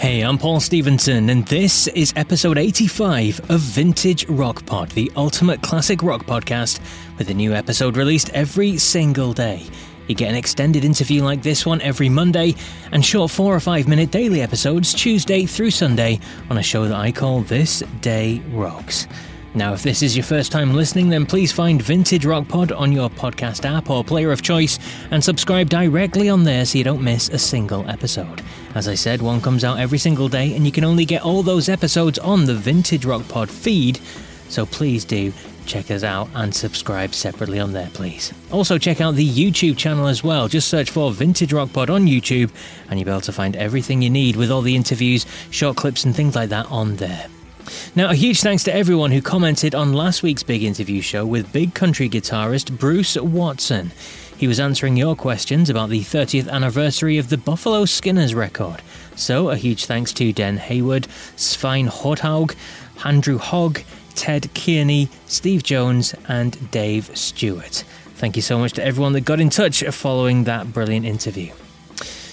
Hey, I'm Paul Stevenson, and this is episode 85 of Vintage Rock Pod, the ultimate classic rock podcast, with a new episode released every single day. You get an extended interview like this one every Monday, and short four or five minute daily episodes Tuesday through Sunday on a show that I call This Day Rocks. Now, if this is your first time listening, then please find Vintage Rock Pod on your podcast app or player of choice and subscribe directly on there so you don't miss a single episode. As I said, one comes out every single day, and you can only get all those episodes on the Vintage Rock Pod feed, so please do check us out and subscribe separately on there, please. Also, check out the YouTube channel as well. Just search for Vintage Rock Pod on YouTube, and you'll be able to find everything you need with all the interviews, short clips, and things like that on there. Now, a huge thanks to everyone who commented on last week's big interview show with big country guitarist Bruce Watson. He was answering your questions about the 30th anniversary of the Buffalo Skinners record. So, a huge thanks to Den Hayward, Svein Horthaug, Andrew Hogg, Ted Kearney, Steve Jones, and Dave Stewart. Thank you so much to everyone that got in touch following that brilliant interview.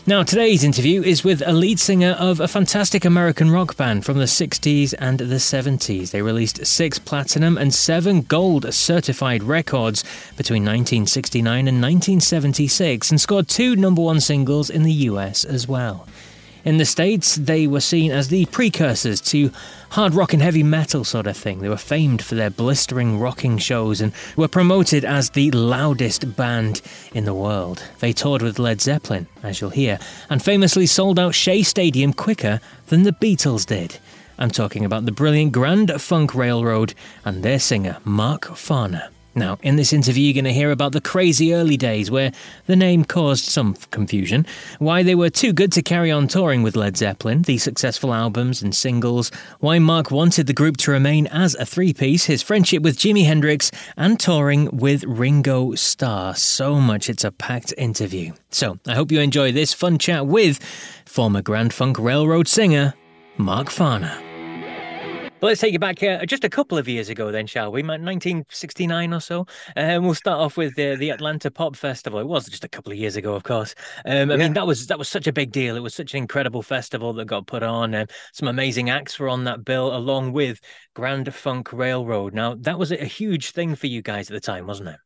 Now, today's interview is with a lead singer of a fantastic American rock band from the 60s and the 70s. They released six platinum and seven gold certified records between 1969 and 1976 and scored two number one singles in the US as well. In the States, they were seen as the precursors to hard rock and heavy metal sort of thing. They were famed for their blistering rocking shows and were promoted as the loudest band in the world. They toured with Led Zeppelin, as you'll hear, and famously sold out Shea Stadium quicker than the Beatles did. I'm talking about the brilliant Grand Funk Railroad and their singer, Mark Farner. Now, in this interview, you're going to hear about the crazy early days where the name caused some confusion, why they were too good to carry on touring with Led Zeppelin, the successful albums and singles, why Mark wanted the group to remain as a three piece, his friendship with Jimi Hendrix, and touring with Ringo Starr. So much, it's a packed interview. So, I hope you enjoy this fun chat with former Grand Funk Railroad singer, Mark Farner. But let's take you back uh, just a couple of years ago, then, shall we? 1969 or so. Um, we'll start off with the, the Atlanta Pop Festival. It was just a couple of years ago, of course. Um, I yeah. mean, that was that was such a big deal. It was such an incredible festival that got put on, and some amazing acts were on that bill, along with Grand Funk Railroad. Now, that was a huge thing for you guys at the time, wasn't it?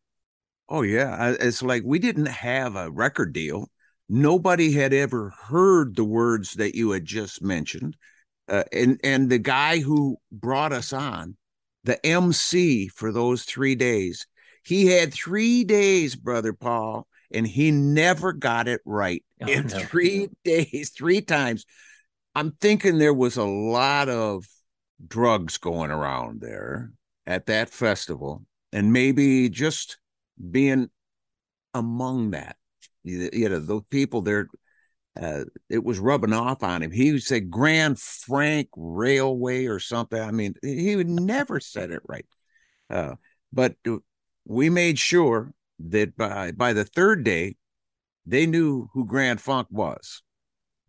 Oh yeah, it's like we didn't have a record deal. Nobody had ever heard the words that you had just mentioned uh, and and the guy who brought us on, the MC for those three days, he had three days, brother Paul, and he never got it right oh, in no. three days, three times. I'm thinking there was a lot of drugs going around there at that festival, and maybe just being among that. You know, those people there uh, it was rubbing off on him. He would say Grand Frank Railway or something. I mean, he would never said it right. Uh, but we made sure that by by the third day, they knew who Grand Funk was.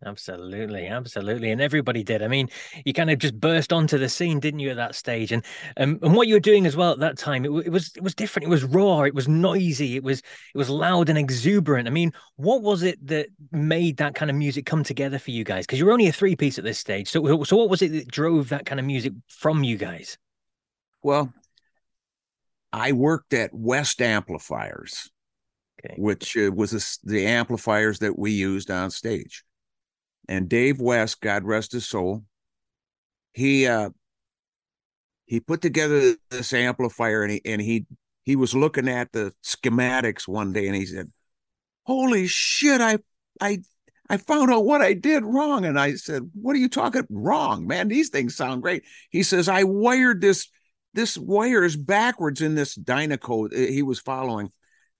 Absolutely, absolutely, and everybody did. I mean, you kind of just burst onto the scene, didn't you, at that stage? And um, and what you were doing as well at that time, it, it, was it was different. It was raw. It was noisy. It was it was loud and exuberant. I mean, what was it that made that kind of music come together for you guys? Because you were only a three piece at this stage. So so what was it that drove that kind of music from you guys? Well, I worked at West Amplifiers, okay. which uh, was a, the amplifiers that we used on stage and Dave West, God rest his soul, he uh he put together this amplifier and he and he he was looking at the schematics one day and he said, Holy shit, I I I found out what I did wrong. And I said, What are you talking wrong, man? These things sound great. He says, I wired this this wire is backwards in this Dynaco he was following.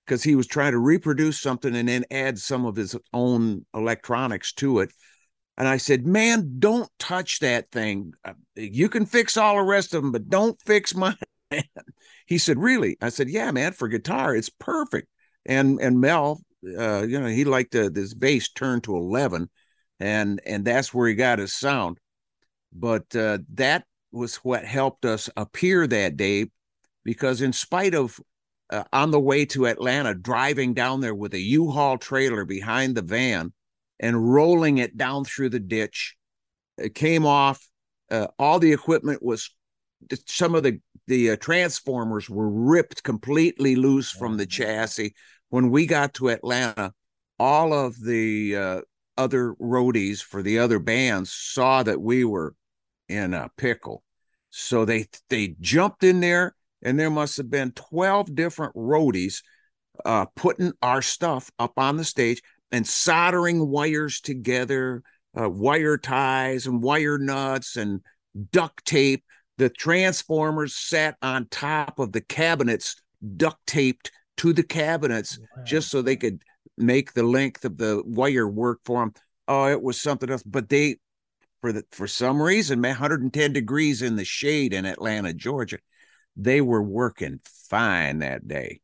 because he was trying to reproduce something and then add some of his own electronics to it. And I said, "Man, don't touch that thing. Uh, you can fix all the rest of them, but don't fix mine." he said, "Really?" I said, "Yeah, man. For guitar, it's perfect." And and Mel, uh, you know, he liked uh, this bass turned to eleven, and and that's where he got his sound. But uh, that was what helped us appear that day, because in spite of uh, on the way to Atlanta, driving down there with a U-Haul trailer behind the van and rolling it down through the ditch, it came off. Uh, all the equipment was some of the the uh, transformers were ripped completely loose from the chassis. When we got to Atlanta, all of the uh, other roadies for the other bands saw that we were in a pickle. So they they jumped in there, and there must have been 12 different roadies uh, putting our stuff up on the stage and soldering wires together, uh, wire ties and wire nuts and duct tape. The transformers sat on top of the cabinets, duct taped to the cabinets, wow. just so they could make the length of the wire work for them. Oh, it was something else. But they, for the for some reason, man, 110 degrees in the shade in Atlanta, Georgia, they were working fine that day.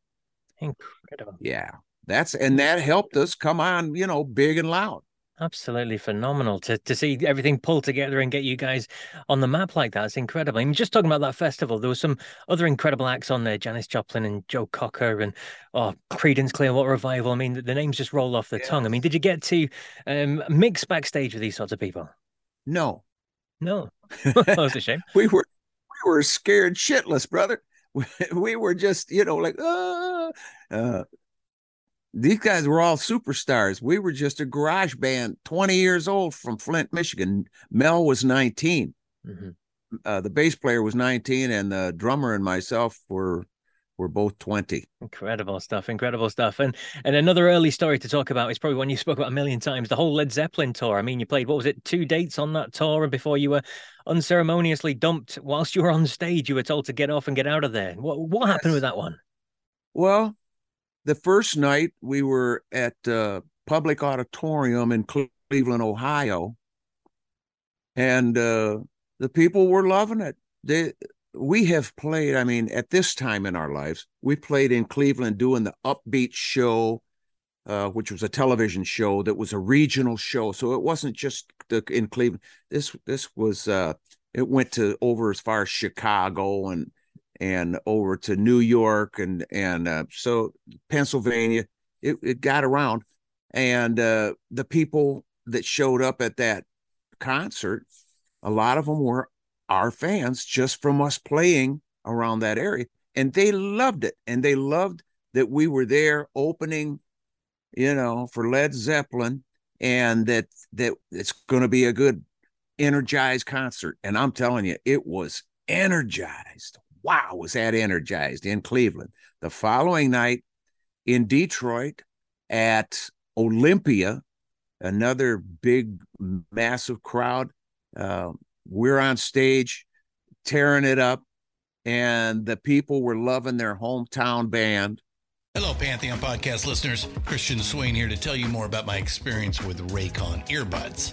Incredible. Yeah, that's and that helped us come on, you know, big and loud. Absolutely phenomenal to, to see everything pull together and get you guys on the map like that. It's incredible. I mean, just talking about that festival, there was some other incredible acts on there Janis Joplin and Joe Cocker and oh, Creedence Clearwater Revival. I mean, the, the names just roll off the yes. tongue. I mean, did you get to um, mix backstage with these sorts of people? No. No. that was a shame. we were we were scared shitless, brother. We, we were just, you know, like, ah. Uh, these guys were all superstars. We were just a garage band, 20 years old from Flint, Michigan. Mel was 19. Mm-hmm. Uh, the bass player was 19, and the drummer and myself were were both 20. Incredible stuff, incredible stuff. And and another early story to talk about is probably one you spoke about a million times, the whole Led Zeppelin tour. I mean, you played what was it, two dates on that tour and before you were unceremoniously dumped whilst you were on stage, you were told to get off and get out of there. What what yes. happened with that one? Well, the first night we were at uh, Public Auditorium in Cleveland, Ohio, and uh, the people were loving it. They, we have played. I mean, at this time in our lives, we played in Cleveland doing the Upbeat show, uh, which was a television show that was a regional show. So it wasn't just the, in Cleveland. This this was uh, it went to over as far as Chicago and and over to New York and and uh, so Pennsylvania. It, it got around, and uh, the people that showed up at that concert, a lot of them were our fans just from us playing around that area, and they loved it, and they loved that we were there opening, you know, for Led Zeppelin, and that that it's going to be a good energized concert. And I'm telling you, it was energized wow, was that energized in Cleveland. The following night in Detroit at Olympia, another big, massive crowd. Uh, we're on stage tearing it up, and the people were loving their hometown band. Hello, Pantheon podcast listeners. Christian Swain here to tell you more about my experience with Raycon earbuds.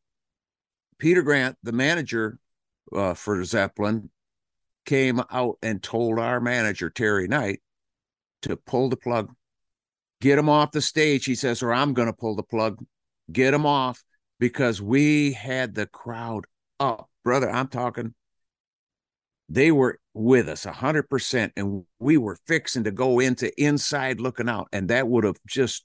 Peter Grant, the manager uh, for Zeppelin, came out and told our manager, Terry Knight, to pull the plug, get him off the stage. He says, or I'm going to pull the plug, get him off because we had the crowd up. Brother, I'm talking, they were with us 100%, and we were fixing to go into inside looking out, and that would have just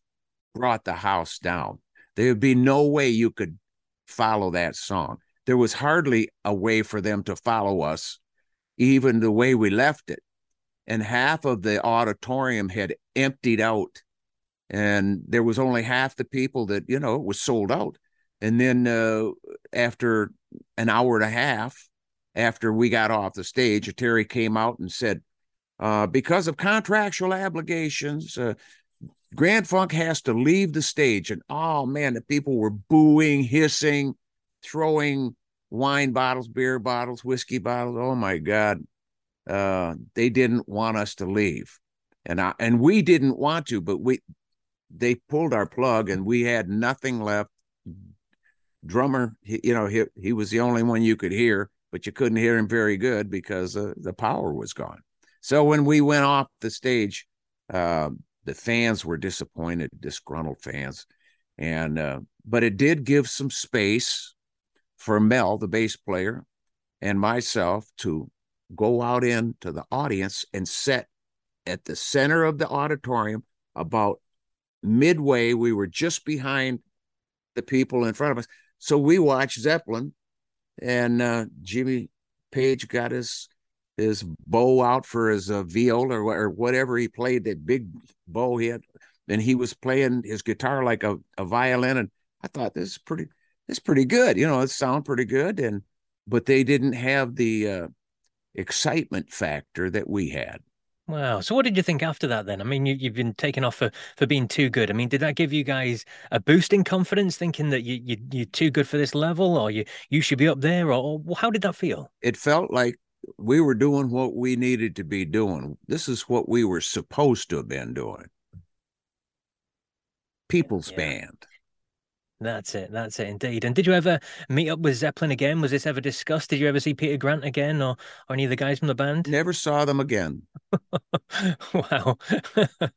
brought the house down. There would be no way you could follow that song. There was hardly a way for them to follow us, even the way we left it. And half of the auditorium had emptied out, and there was only half the people that, you know, it was sold out. And then uh, after an hour and a half, after we got off the stage, Terry came out and said, uh, because of contractual obligations, uh, Grand Funk has to leave the stage. And oh man, the people were booing, hissing, throwing wine bottles, beer bottles, whiskey bottles. Oh my God. Uh, they didn't want us to leave. And I and we didn't want to, but we they pulled our plug and we had nothing left. Drummer, he, you know, he, he was the only one you could hear, but you couldn't hear him very good because uh, the power was gone. So when we went off the stage, uh, the fans were disappointed, disgruntled fans, and uh, but it did give some space for Mel, the bass player, and myself to go out into the audience and set at the center of the auditorium about midway. We were just behind the people in front of us. So we watched Zeppelin, and uh, Jimmy Page got his his bow out for his uh, viola or, or, whatever he played that big bow hit, and he was playing his guitar like a, a violin and i thought this is pretty this is pretty good you know it sound pretty good and but they didn't have the uh, excitement factor that we had Wow. So, what did you think after that then? I mean, you, have been taken off for, for being too good. I mean, did that give you guys a boost in confidence, thinking that you, you, you're too good for this level or you, you should be up there? Or, or how did that feel? It felt like we were doing what we needed to be doing. This is what we were supposed to have been doing. People's yeah. band. That's it. That's it indeed. And did you ever meet up with Zeppelin again? Was this ever discussed? Did you ever see Peter Grant again or, or any of the guys from the band? Never saw them again. wow.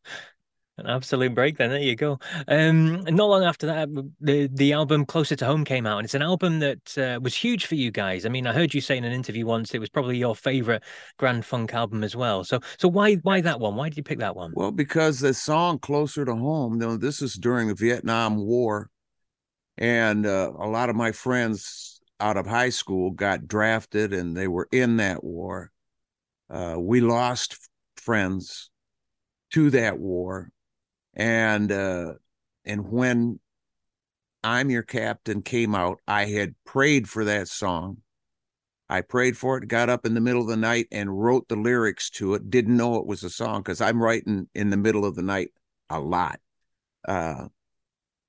An absolute break then. There you go. Um, not long after that, the the album Closer to Home came out, and it's an album that uh, was huge for you guys. I mean, I heard you say in an interview once it was probably your favorite Grand Funk album as well. So, so why why that one? Why did you pick that one? Well, because the song Closer to Home. You know, this is during the Vietnam War, and uh, a lot of my friends out of high school got drafted, and they were in that war. Uh, we lost friends to that war and uh and when i'm your captain came out i had prayed for that song. I prayed for it got up in the middle of the night and wrote the lyrics to it. Didn't know it was a song because i'm writing in the middle of the night a lot. Uh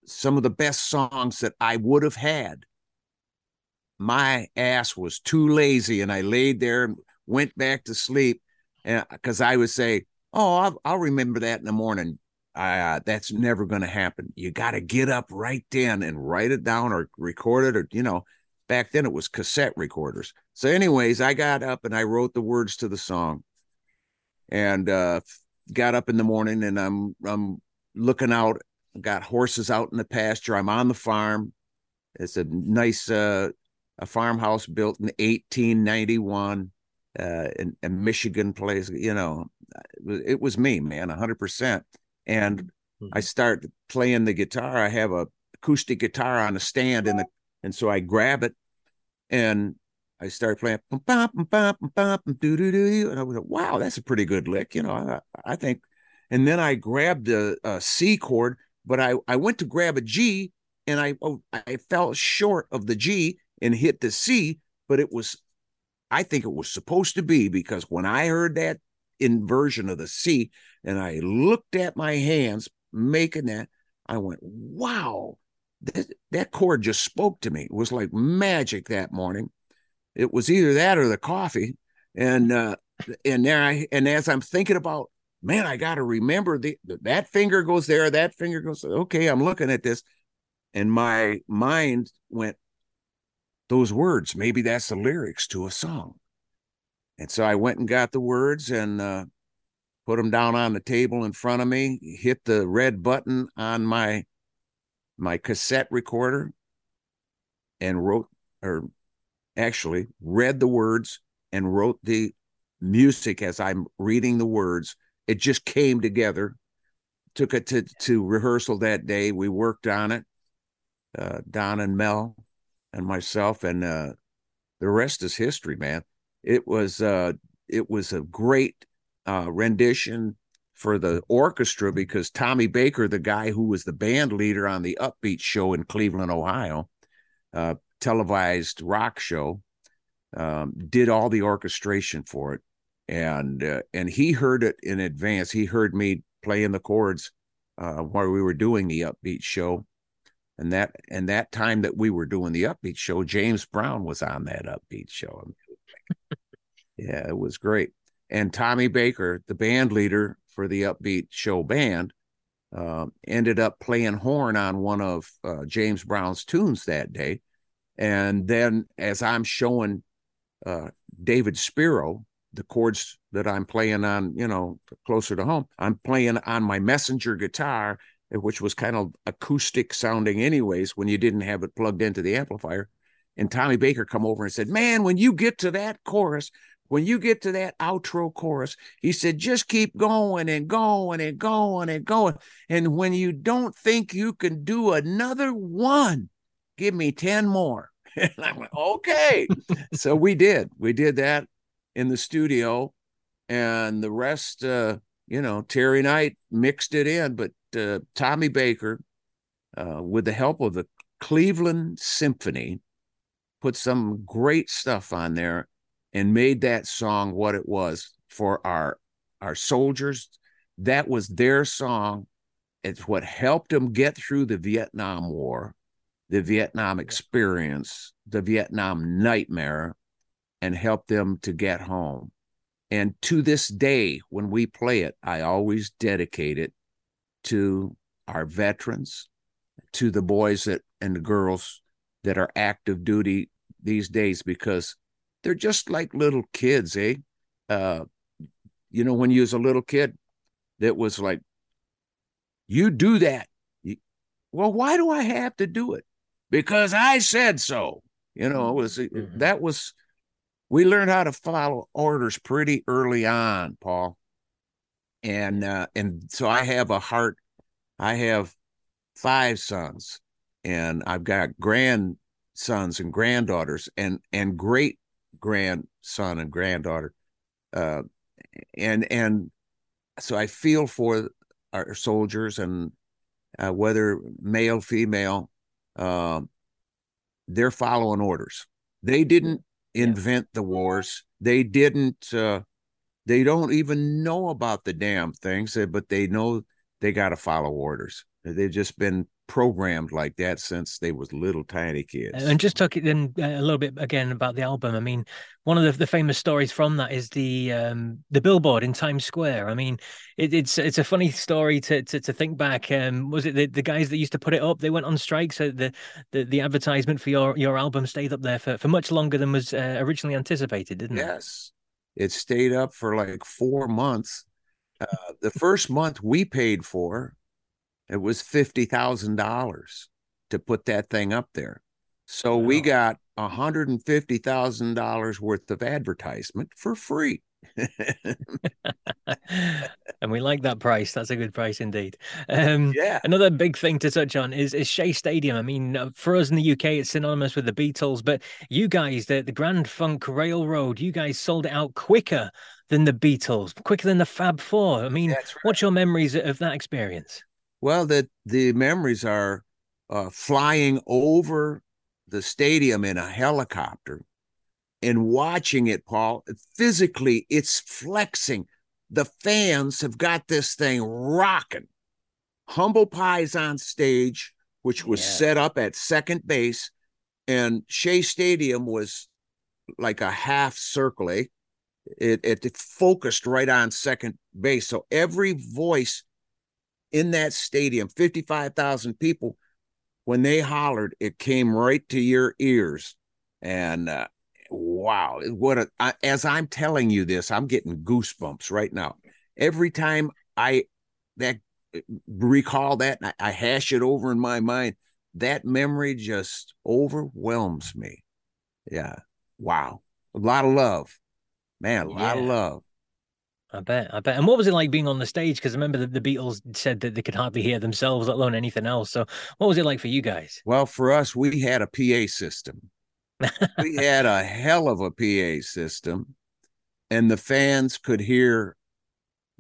some of the best songs that i would have had my ass was too lazy and I laid there and went back to sleep because I would say, "Oh, I'll, I'll, remember that in the morning." Uh, that's never going to happen. You got to get up right then and write it down or record it, or you know, back then it was cassette recorders. So, anyways, I got up and I wrote the words to the song, and uh, got up in the morning and I'm I'm looking out. Got horses out in the pasture. I'm on the farm. It's a nice uh, a farmhouse built in 1891 uh, in, in Michigan place. You know, it was me, man, 100%. And mm-hmm. I start playing the guitar. I have a acoustic guitar on a stand, and the and so I grab it and I start playing. And I was like, wow, that's a pretty good lick. You know, I, I think. And then I grabbed a, a C chord, but I, I went to grab a G and I oh, I fell short of the G and hit the C, but it was I think it was supposed to be because when I heard that inversion of the C and I looked at my hands making that, I went, wow, that, that chord just spoke to me. It was like magic that morning. It was either that or the coffee. And uh and there I and as I'm thinking about, man, I gotta remember the that finger goes there, that finger goes, okay, I'm looking at this. And my mind went, those words. Maybe that's the lyrics to a song. And so I went and got the words and uh, put them down on the table in front of me, hit the red button on my my cassette recorder and wrote or actually read the words and wrote the music as I'm reading the words. It just came together. Took it to, to rehearsal that day. We worked on it. Uh, Don and Mel and myself, and uh, the rest is history, man. It was uh, it was a great uh, rendition for the orchestra because Tommy Baker, the guy who was the band leader on the Upbeat show in Cleveland, Ohio, uh, televised rock show, um, did all the orchestration for it, and uh, and he heard it in advance. He heard me playing the chords uh, while we were doing the Upbeat show, and that and that time that we were doing the upbeat show james brown was on that upbeat show yeah it was great. And tommy baker the band leader for the upbeat show band uh, ended up playing horn on one of uh, james brown's tunes that day. And then as i'm showing uh, david spiro the chords that i'm playing on you know closer to home i'm playing on my messenger guitar which was kind of acoustic sounding anyways when you didn't have it plugged into the amplifier and tommy baker come over and said man when you get to that chorus when you get to that outro chorus he said just keep going and going and going and going. And when you don't think you can do another one give me 10 more. And i went okay. So we did. We did that in the studio. And the rest uh you know terry knight mixed it in. But uh, Tommy Baker, uh, with the help of the Cleveland Symphony, put some great stuff on there and made that song what it was for our our soldiers. That was their song. It's what helped them get through the Vietnam War, the Vietnam experience, the Vietnam nightmare, and helped them to get home. And to this day, when we play it, I always dedicate it to our veterans, to the boys that and the girls that are active duty these days because they're just like little kids, eh? Uh, you know, when you was a little kid, that was like, you do that. well, why do I have to do it? Because I said so. You know, it was mm-hmm. that was we learned how to follow orders pretty early on, Paul and uh, and so I have a heart. I have five sons, and I've got grandsons and granddaughters, and and great grandson and granddaughter, uh, and and so I feel for our soldiers and uh, whether male female, uh, they're following orders. They didn't invent the wars. They didn't uh, they don't even know about the damn things, but they know they got to follow orders. They've just been programmed like that since they was little tiny kids. And just talk then uh, a little bit again about the album. I mean, one of the, the famous stories from that is the um, the billboard in Times Square. I mean, it, it's it's a funny story to to, to think back. Um, was it the, the guys that used to put it up? They went on strike, so the the, the advertisement for your your album stayed up there for, for much longer than was uh, originally anticipated, didn't it? Yes, it stayed up for like four months. Uh, the first month we paid for it was $50,000 to put that thing up there. So wow. we got $150,000 worth of advertisement for free. and we like that price. That's a good price indeed. Um, yeah. Another big thing to touch on is, is Shea Stadium. I mean, uh, for us in the UK, it's synonymous with the Beatles, but you guys, the, the Grand Funk Railroad, you guys sold it out quicker than the Beatles, quicker than the Fab Four. I mean, right. what's your memories of that experience? Well, that the memories are uh, flying over the stadium in a helicopter and watching it, Paul. Physically, it's flexing. The fans have got this thing rocking. Humble Pie's on stage, which was yeah. set up at second base, and Shea Stadium was like a half circle. Eh? It, it, it focused right on second base. So every voice in that stadium, 55,000 people, when they hollered, it came right to your ears. And uh, wow, what a, I, as I'm telling you this, I'm getting goosebumps right now. Every time I that recall that, I, I hash it over in my mind, that memory just overwhelms me. Yeah. Wow. A lot of love. Man, a lot yeah. of love. I bet, I bet. And what was it like being on the stage? Because I remember the, the, Beatles said that they could hardly hear themselves, let alone anything else. So, what was it like for you guys? Well, for us, we had a PA system. we had a hell of a PA system, and the fans could hear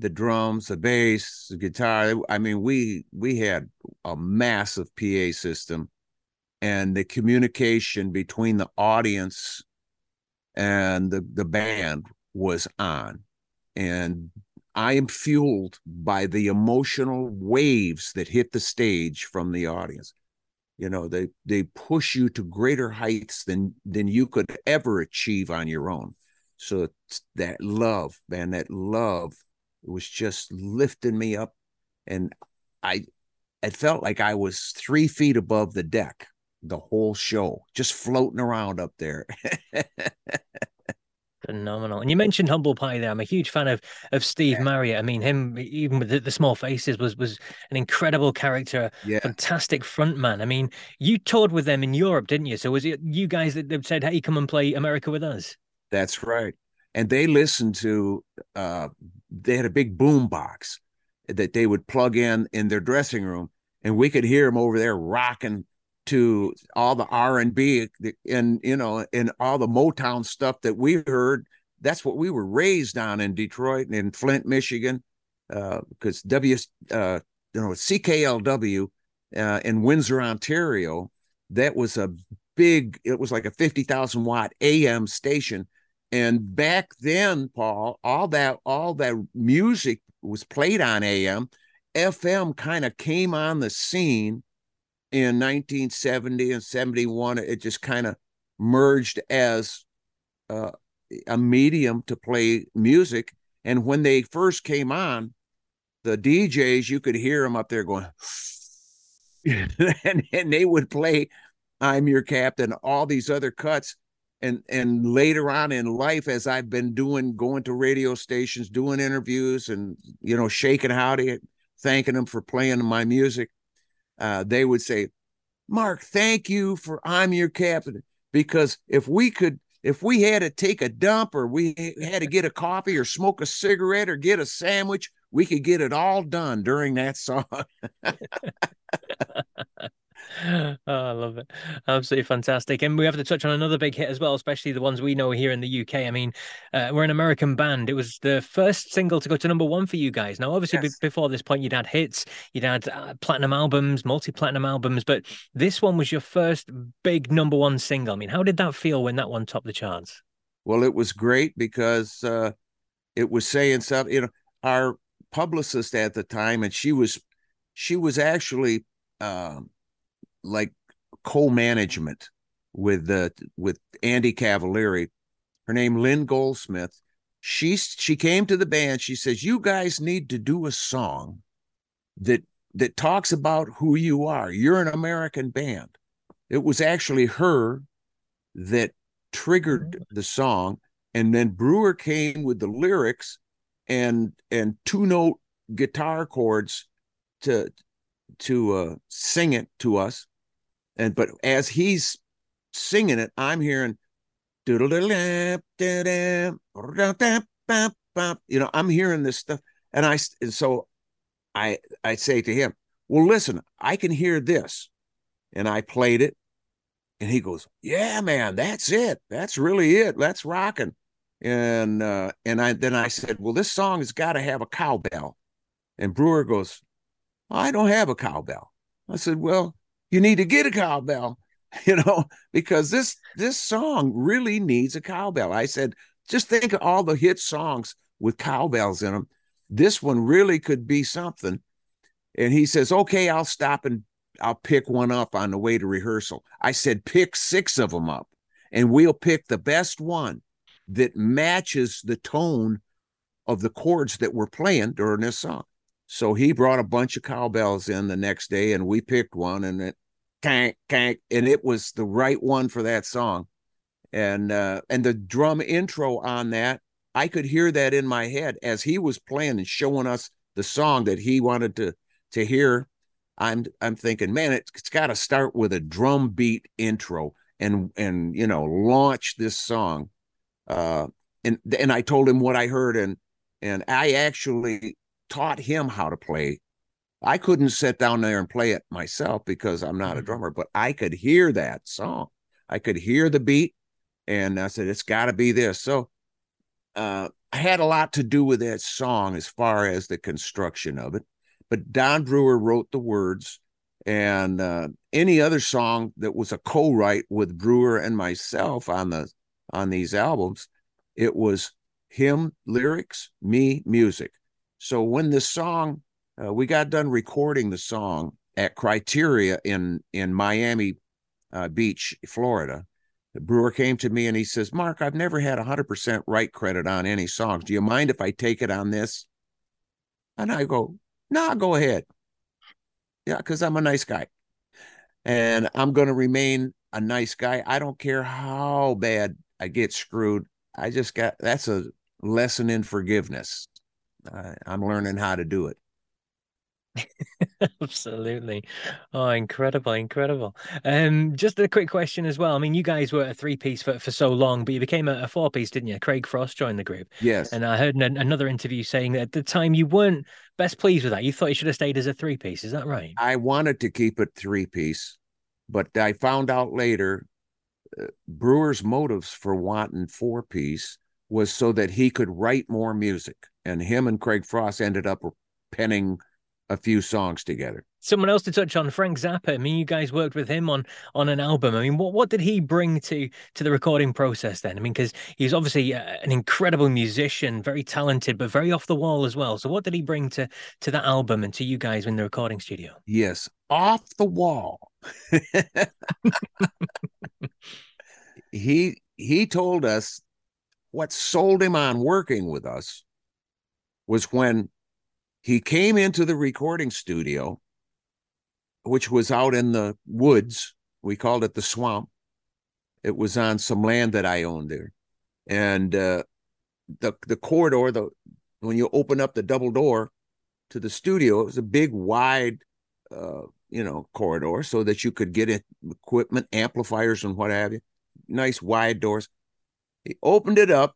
the drums, the bass, the guitar. I mean, we we had a massive PA system, and the communication between the audience and the the band was on and I am fueled by the emotional waves that hit the stage from the audience. You know, they they push you to greater heights than than you could ever achieve on your own. So that love, man, that love was just lifting me up, and I, it felt like I was three feet above the deck the whole show, just floating around up there. Phenomenal. And you mentioned Humble Pie there. I'm a huge fan of of Steve yeah. Marriott. I mean, him even with the, the, small faces was was an incredible character, yeah. fantastic frontman. I mean, you toured with them in Europe, didn't you? So was it you guys that said, "Hey, come and play America with us"? That's right. And they listened to. uh They had a big boom box that they would plug in in their dressing room, and we could hear them over there rocking to all the R&B and you know and all the Motown stuff that we heard that's what we were raised on in Detroit and in Flint Michigan because uh, W uh, you know CKLW uh, in Windsor Ontario that was a big it was like a 50,000 watt AM station. And back then Paul all that all that music was played on AM FM kind of came on the scene in 1970 and 71 it just kind of merged as uh, a medium to play music. And when they first came on the djs you could hear them up there going and, and they would play i'm your captain all these other cuts. And and later on in life as i've been doing going to radio stations doing interviews and you know shaking howdy thanking them for playing my music uh, they would say, Mark, thank you for I'm your captain. Because if we could, if we had to take a dump or we had to get a coffee or smoke a cigarette or get a sandwich, we could get it all done during that song. oh, I love it. Absolutely fantastic. And we have to touch on another big hit as well, especially the ones we know here in the UK. I mean, uh, we're an American band. It was the first single to go to number one for you guys. Now, obviously, yes. b- before this point, you'd had hits, you'd had uh, platinum albums, multi platinum albums, but this one was your first big number one single. I mean, how did that feel when that one topped the charts? Well, it was great because uh, it was saying something, you know, our publicist at the time, and she was, she was actually, um, like co-management with the with Andy Cavalieri. Her name Lynn Goldsmith. She she came to the band. She says, "You guys need to do a song that that talks about who you are. You're an American band." It was actually her that triggered mm. the song, and then Brewer came with the lyrics and and two note guitar chords to to uh, sing it to us. And but as he's singing it, I'm hearing you know, I'm hearing this stuff. And I and so I I say to him, Well, listen, I can hear this. And I played it. And he goes, Yeah, man, that's it. That's really it. That's rocking. And uh, and I then I said, Well, this song has got to have a cowbell. And Brewer goes, I don't have a cowbell. I said, Well, you need to get a cowbell, you know, because this this song really needs a cowbell. I said, just think of all the hit songs with cowbells in them. This one really could be something. And he says, Okay, I'll stop and I'll pick one up on the way to rehearsal. I said, pick six of them up and we'll pick the best one that matches the tone of the chords that we're playing during this song. So he brought a bunch of cowbells in the next day, and we picked one, and it kank kank, and it was the right one for that song. And uh, and the drum intro on that, I could hear that in my head as he was playing and showing us the song that he wanted to to hear. I'm I'm thinking, man, it, it's got to start with a drum beat intro and and you know launch this song. Uh, and and I told him what I heard, and and I actually taught him how to play. I couldn't sit down there and play it myself because I'm not a mm-hmm. drummer, but I could hear that song. I could hear the beat, and I said, "It's got to be this." So, uh, I had a lot to do with that song as far as the construction of it. But Don Brewer wrote the words, and uh, any other song that was a co-write with Brewer and myself on the on these albums, it was him lyrics, me music. So when the song, uh, we got done recording the song at Criteria in in Miami uh, Beach, Florida. The brewer came to me and he says, "Mark, I've never had 100% right credit on any songs. Do you mind if I take it on this?" And I go, "Nah, go ahead." Yeah, because I'm a nice guy, and I'm going to remain a nice guy. I don't care how bad I get screwed. I just got that's a lesson in forgiveness. I'm learning how to do it. Absolutely. Oh, incredible, incredible. Um, just a quick question as well. I mean, you guys were a three piece for, for so long, but you became a, a four piece, didn't you? Craig Frost joined the group. Yes. And I heard an, another interview saying that at the time you weren't best pleased with that. You thought you should have stayed as a three piece. Is that right? I wanted to keep it three piece, but I found out later uh, Brewer's motives for wanting four piece was so that he could write more music and him and Craig Frost ended up penning a few songs together. Someone else to touch on, Frank Zappa. I mean, you guys worked with him on on an album. I mean, what what did he bring to to the recording process then? I mean, because he's obviously uh, an incredible musician, very talented, but very off the wall as well. So, what did he bring to to that album and to you guys in the recording studio? Yes, off the wall. he he told us what sold him on working with us was when he came into the recording studio, which was out in the woods. We called it the swamp. It was on some land that I owned there. And uh, the the corridor, the when you open up the double door to the studio, it was a big, wide, uh, you know, corridor so that you could get it, equipment, amplifiers, and what have you. Nice wide doors. He opened it up,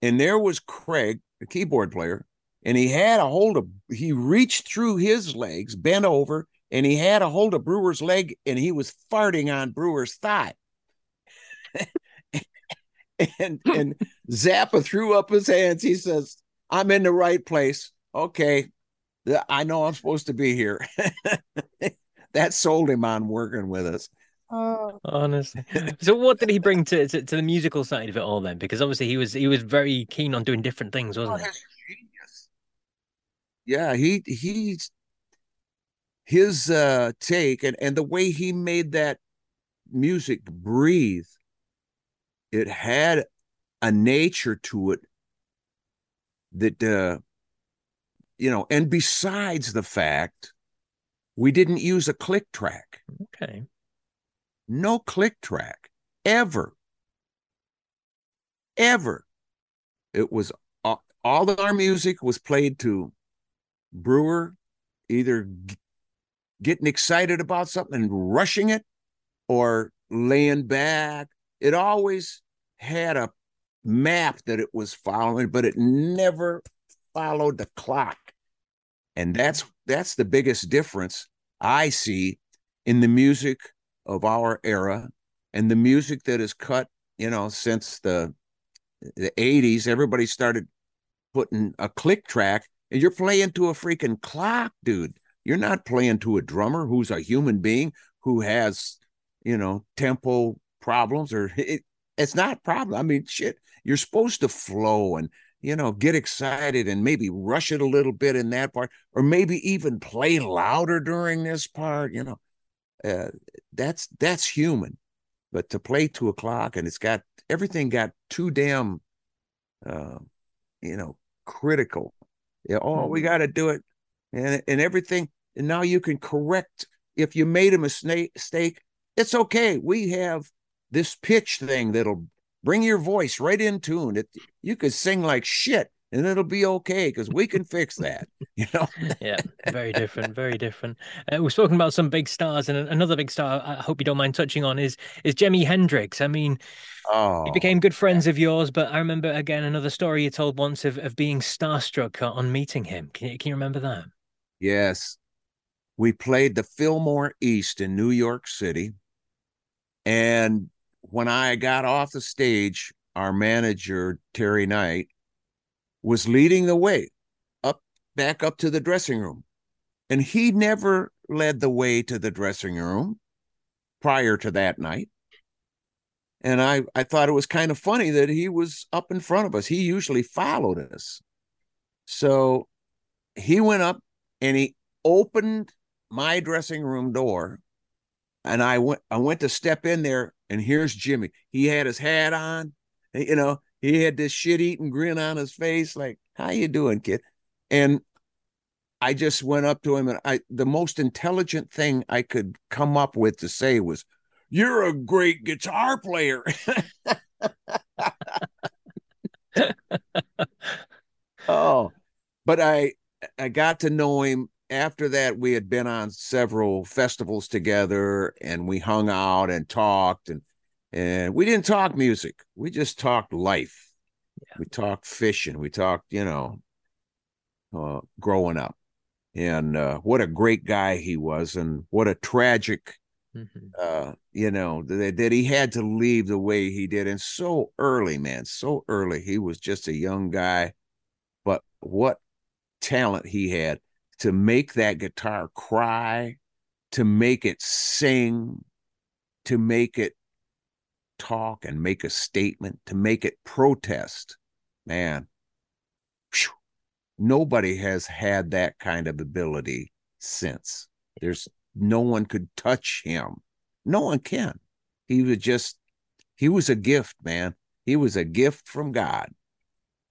and there was Craig, the keyboard player, and he had a hold of he reached through his legs bent over and he had a hold of brewer's leg and he was farting on brewer's thigh. And hmm. and zappa threw up his hands. He says i'm in the right place. Okay. I know i'm supposed to be here. That sold him on working with us. Oh. Honestly, so what did he bring to, to, to the musical side of it all then? Because obviously he was he was very keen on doing different things, wasn't oh, he? Yeah, he he's his uh take and and the way he made that music breathe it had a nature to it that uh you know and besides the fact we didn't use a click track. Okay. no click track. Ever. Ever. It was all, all of our music was played to brewer either getting excited about something and rushing it or laying back. It always had a map that it was following but it never followed the clock. And that's that's the biggest difference i see in the music of our era and the music that is cut you know since the the 80s everybody started putting a click track you're playing to a freaking clock dude. You're not playing to a drummer who's a human being who has you know tempo problems or it, it's not a problem. I mean shit you're supposed to flow and you know get excited and maybe rush it a little bit in that part or maybe even play louder during this part you know. Uh, that's that's human. But to play two o'clock and it's got everything got too damn uh, you know critical yeah, oh we mm-hmm. got to do it. And and everything and now you can correct if you made a mistake it's okay. We have this pitch thing that'll bring your voice right in tune. It you could sing like shit and it'll be okay because we can fix that you know yeah, very different, very different. Uh, we've spoken about some big stars, and another big star I hope you don't mind touching on is is Jimi Hendrix. I mean, oh he became good friends of yours, but I remember again another story you told once of, of being starstruck on meeting him. Can you, can you remember that? Yes. We played the Fillmore East in New York City. And when I got off the stage, our manager, Terry Knight, was leading the way up back up to the dressing room. And he never led the way to the dressing room prior to that night. And I, I thought it was kind of funny that he was up in front of us. He usually followed us. So he went up and he opened my dressing room door and I went I went to step in there and here's Jimi. He had his hat on, you know, he had this shit eating grin on his face like, "How you doing, kid?" And I just went up to him and I the most intelligent thing I could come up with to say was, "You're a great guitar player." oh, but I I got to know him after that we had been on several festivals together and we hung out and talked and and we didn't talk music. We just talked life. Yeah. we talked fishing. We talked you know uh, growing up. And uh, what a great guy he was and what a tragic mm-hmm. uh, you know that, that he had to leave the way he did. And so early man so early he was just a young guy. But what talent he had to make that guitar cry, to make it sing, to make it talk and make a statement, to make it protest. Man, whew, nobody has had that kind of ability since. There's no one could touch him. No one can. He was just, he was a gift, man. He was a gift from God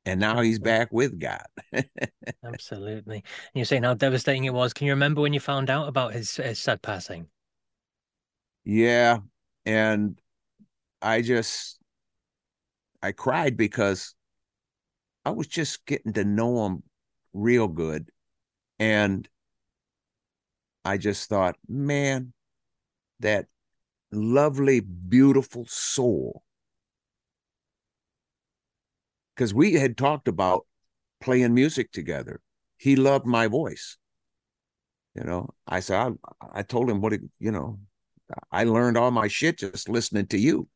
and now he's back with God. Absolutely. And you're saying how devastating it was. Can you remember when you found out about his, his sad passing? Yeah. And I just, I cried because I was just getting to know him real good. And I just thought, man, that lovely, beautiful soul because we had talked about playing music together. He loved my voice. You know, I said, I, I told him what, it, you know, I learned all my shit just listening to you.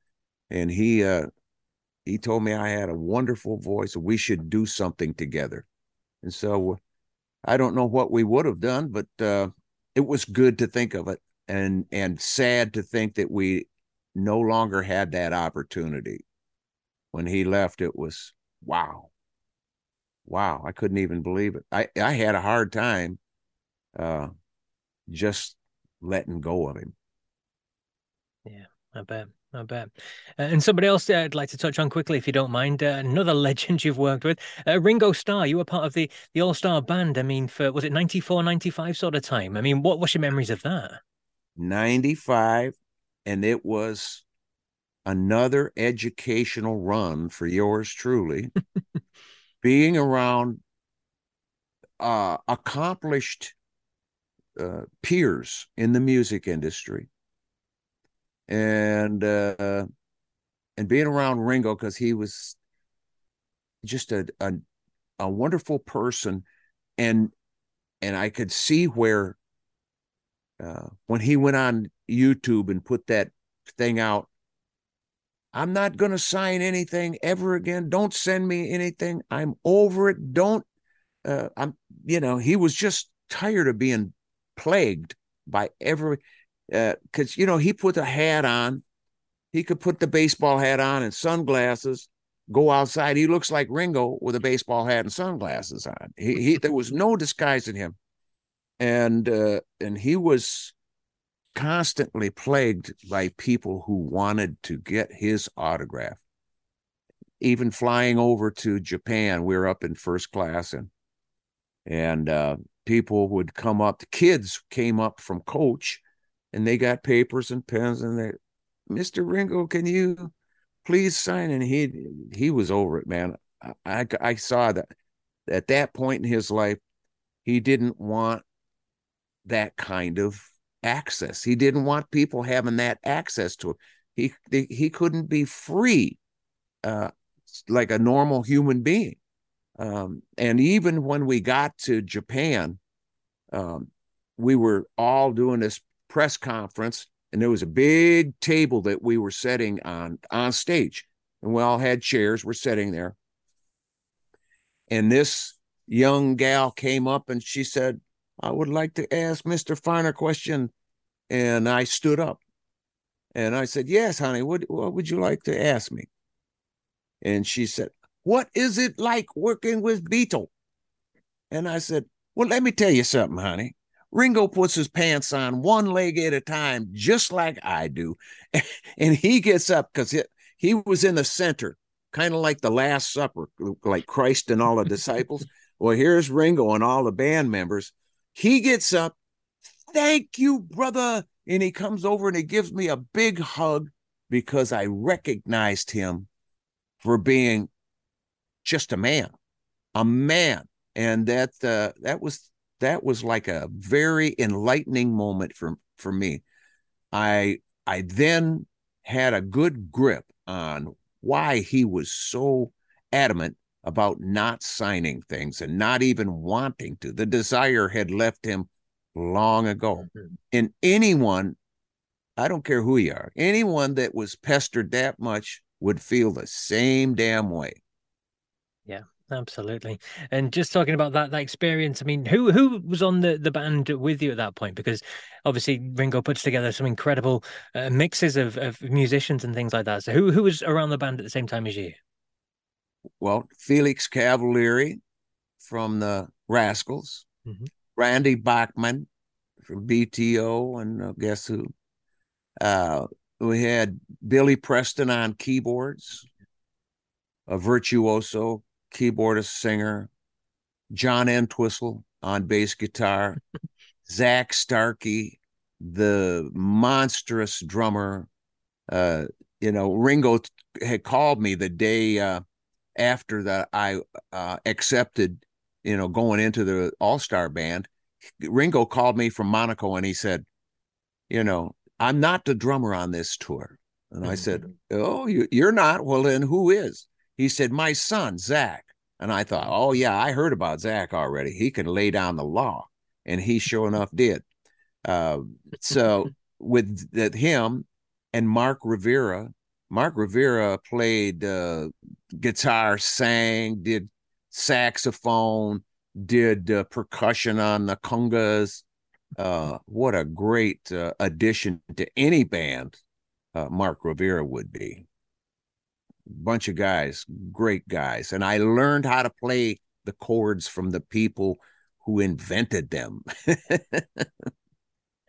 And he, uh, he told me I had a wonderful voice. We should do something together. And so I don't know what we would have done, but uh, it was good to think of it and and sad to think that we no longer had that opportunity. When he left, it was wow wow i couldn't even believe it i i had a hard time uh just letting go of him. Yeah, I bet. I bet. Uh, and somebody else I'd like to touch on quickly, if you don't mind. Uh, another legend you've worked with, uh, Ringo Starr. You were part of the the All Star Band. I mean, for was it 94, 95 sort of time? I mean, what what's your memories of that? 95, and it was another educational run for yours truly. Being around uh, accomplished uh, peers in the music industry and uh, and being around Ringo because he was just a, a a wonderful person, and and I could see where uh, when he went on YouTube and put that thing out. I'm not going to sign anything ever again. Don't send me anything. I'm over it. Don't. Uh, I'm. You know, he was just tired of being plagued by every because uh, you know he put a hat on. He could put the baseball hat on and sunglasses go outside. He looks like ringo with a baseball hat and sunglasses on. He, he there was no disguising him. And uh, and he was constantly plagued by people who wanted to get his autograph. Even flying over to japan we were up in first class and and uh, people would come up. The kids came up from coach and they got papers and pens and they Mr. Ringo, can you please sign? And he he was over it, man. I I saw that at that point in his life, he didn't want that kind of access. He didn't want people having that access to him. He he couldn't be free, uh, like a normal human being. Um, and even when we got to Japan, um, we were all doing this press conference, and there was a big table that we were setting on on stage, and we all had chairs. We're sitting there, and this young gal came up and she said, "I would like to ask Mister Farner a question," and I stood up, and I said, "Yes, honey. What what would you like to ask me?" And she said, "What is it like working with Beatle?" And I said, "Well, let me tell you something, honey. Ringo puts his pants on one leg at a time, just like I do. And he gets up because he was in the center, kind of like the Last Supper, like Christ and all the disciples. Well, here's Ringo and all the band members. He gets up, thank you, brother. And he comes over and he gives me a big hug because I recognized him for being just a man, a man. And that uh, that was that was like a very enlightening moment for for me. I I then had a good grip on why he was so adamant about not signing things and not even wanting to. The desire had left him long ago. Mm-hmm. And anyone, I don't care who you are, anyone that was pestered that much would feel the same damn way. Yeah. Absolutely. And just talking about that that experience, I mean, who who was on the the band with you at that point? Because obviously Ringo puts together some incredible uh, mixes of of musicians and things like that. So who who was around the band at the same time as you? Well, Felix Cavaliere from the Rascals, mm-hmm. Randy Bachman from BTO, and uh, guess who? Uh, we had Billy Preston on keyboards, a virtuoso keyboardist, singer, John Entwistle on bass guitar, Zak Starkey, the monstrous drummer. Uh, you know, Ringo had called me the day uh, after that I uh, accepted, you know, going into the All Star band. Ringo called me from Monaco and he said, you know, I'm not the drummer on this tour. And I said, mm-hmm. Oh, you, you're not? Well, then who is? He said, My son, Zak. And I thought, oh, yeah, I heard about Zak already. He can lay down the law. And he sure enough did. Uh, so with that, him and Mark Rivera, Mark Rivera played uh, guitar, sang, did saxophone, did uh, percussion on the congas. Uh, what a great uh, addition to any band uh, Mark Rivera would be bunch of guys, great guys. And I learned how to play the chords from the people who invented them.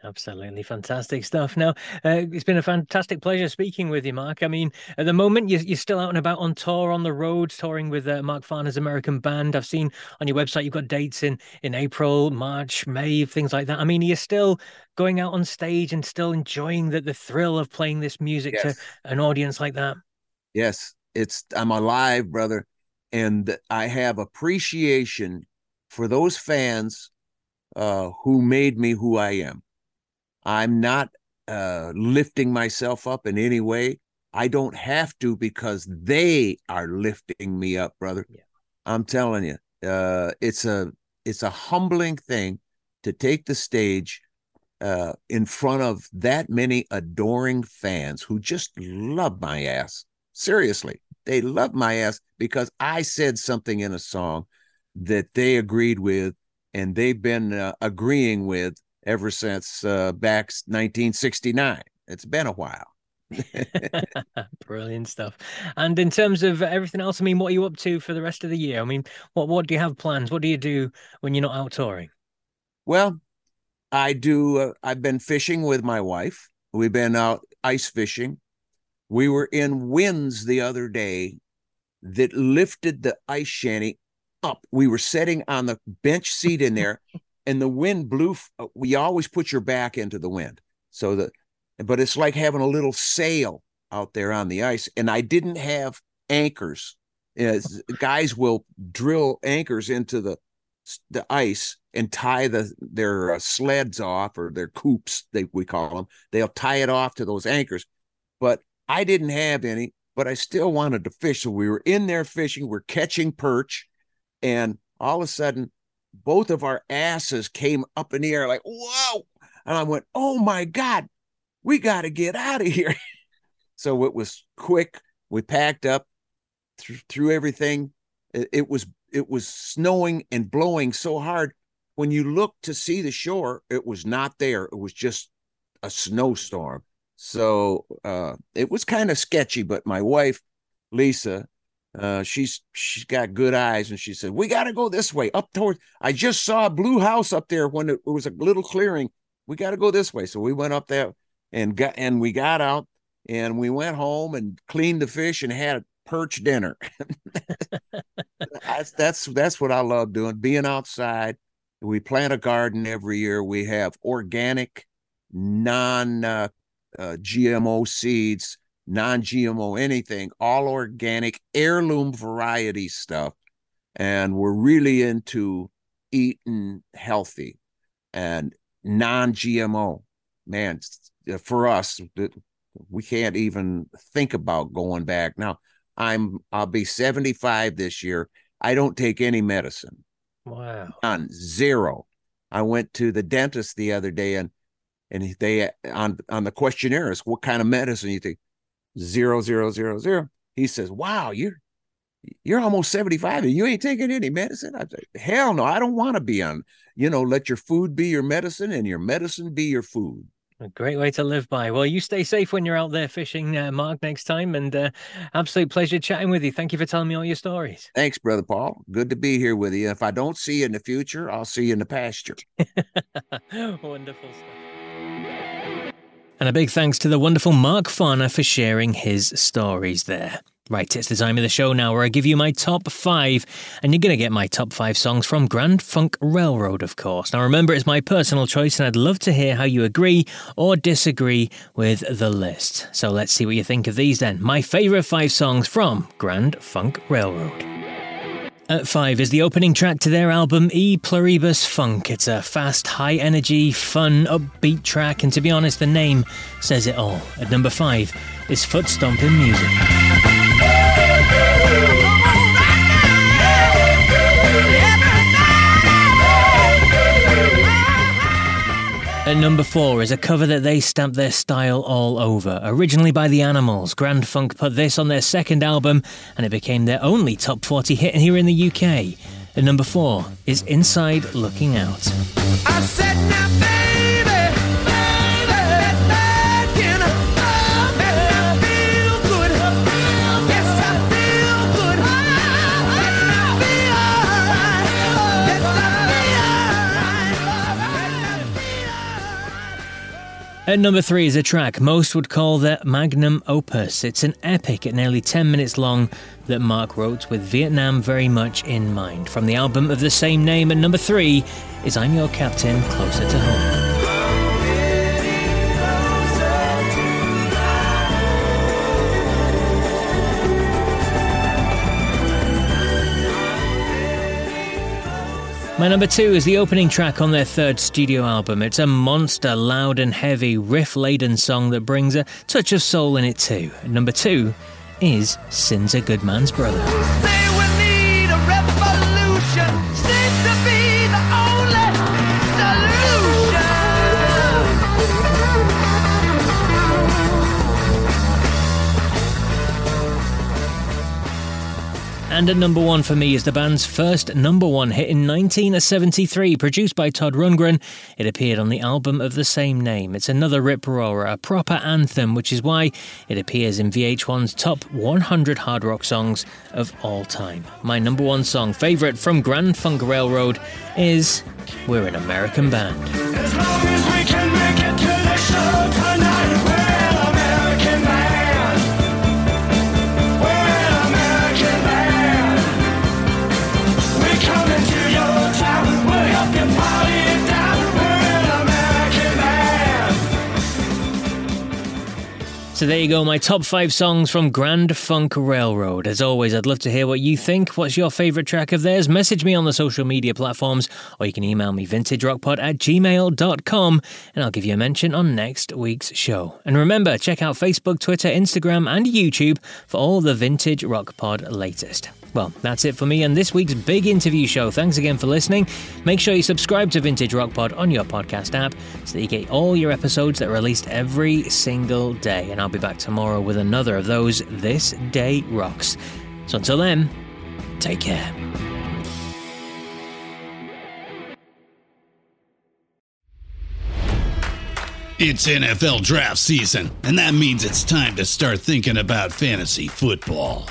Absolutely fantastic stuff. Now, uh, it's been a fantastic pleasure speaking with you, Mark. I mean, at the moment, you're, you're still out and about on tour on the road, touring with uh, Mark Farner's American Band. I've seen on your website you've got dates in in April, March, May, things like that. I mean, you're still going out on stage and still enjoying the, the thrill of playing this music yes. to an audience like that. Yes, it's I'm alive, brother, and I have appreciation for those fans uh, who made me who I am I'm not uh, lifting myself up in any way. I don't have to because they are lifting me up, brother. Yeah. I'm telling you, uh, it's a it's a humbling thing to take the stage uh, in front of that many adoring fans who just love my ass. Seriously, they love my ass because I said something in a song that they agreed with and they've been uh, agreeing with ever since uh, back 1969. It's been a while. Brilliant stuff. And in terms of everything else, I mean, what are you up to for the rest of the year? I mean, what what do you have plans? What do you do when you're not out touring? Well, I do. Uh, I've been fishing with my wife. We've been out ice fishing. We were in winds the other day that lifted the ice shanty up. We were sitting on the bench seat in there, and the wind blew. Uh, we always put your back into the wind, so that. But it's like having a little sail out there on the ice, and I didn't have anchors. As guys will drill anchors into the the ice and tie the their uh, sleds off or their coops they we call them they'll tie it off to those anchors but i didn't have any but i still wanted to fish so we were in there fishing we're catching perch and all of a sudden both of our asses came up in the air like, whoa. And I went, oh my God, we got to get out of here. so it was quick. We packed up, th- threw everything. It, it was it was snowing and blowing so hard. When you looked to see the shore, it was not there. It was just a snowstorm. So uh, it was kind of sketchy. But my wife, Lisa, uh, she's she's got good eyes, and she said, "We got to go this way, up towards." I just saw a blue house up there when it, it was a little clearing. We got to go this way, so we went up there and got and we got out and we went home and cleaned the fish and had a perch dinner. that's, that's that's what I love doing, being outside. We plant a garden every year. We have organic, non uh, uh, GMO seeds non GMO anything, all organic, heirloom variety stuff. And we're really into eating healthy and non GMO. Man, for us, we can't even think about going back. Now, I'm I'll be 75 this year. I don't take any medicine. Wow. None, zero. I went to the dentist the other day and and they on on the questionnaire is what kind of medicine you take zero zero zero zero. He says, "Wow, you're you're almost 75 and you ain't taking any medicine." I said, "Hell no, I don't want to be on. You know, let your food be your medicine and your medicine be your food." A great way to live by. Well, you stay safe when you're out there fishing, uh, Mark, next time. And uh, absolute pleasure chatting with you. Thank you for telling me all your stories. Thanks, Brother Paul. Good to be here with you. If I don't see you in the future, I'll see you in the pasture. Wonderful stuff. And a big thanks to the wonderful Mark Farner for sharing his stories there. Right, it's the time of the show now where I give you my top five, and you're going to get my top five songs from Grand Funk Railroad, of course. Now, remember, it's my personal choice, and I'd love to hear how you agree or disagree with the list. So let's see what you think of these then. My favourite five songs from Grand Funk Railroad. At 5 is the opening track to their album E Pluribus Funk. It's a fast, high energy, fun, upbeat track, and to be honest, the name says it all. At number 5 is Foot Stomping Music. At number four is a cover that they stamped their style all over. Originally by The Animals, Grand Funk put this on their second album and it became their only top 40 hit here in the UK. At number four is Inside Looking Out. At number three is a track most would call their magnum opus. It's an epic at nearly 10 minutes long that Mark wrote with Vietnam very much in mind. From the album of the same name at number three is I'm Your Captain, Closer to Home. My number two is the opening track on their third studio album. It's a monster, loud and heavy, riff laden song that brings a touch of soul in it too. number two is Sin's a Good Man's Brother. And at number one for me is the band's first number one hit in 1973, produced by Todd Rundgren. It appeared on the album of the same name. It's another rip roarer, a proper anthem, which is why it appears in VH1's top 100 hard rock songs of all time. My number one song, favourite from Grand Funk Railroad, is We're an American Band. So there you go, my top five songs from Grand Funk Railroad. As always, I'd love to hear what you think. What's your favourite track of theirs? Message me on the social media platforms, or you can email me vintagerockpod at gmail.com, and I'll give you a mention on next week's show. And remember, check out Facebook, Twitter, Instagram, and YouTube for all the Vintage Rock Pod latest. Well, that's it for me and this week's big interview show. Thanks again for listening. Make sure you subscribe to Vintage Rock Pod on your podcast app so that you get all your episodes that are released every single day. And I'll be back tomorrow with another of those This Day Rocks. So until then, take care. It's NFL draft season, and that means it's time to start thinking about fantasy football.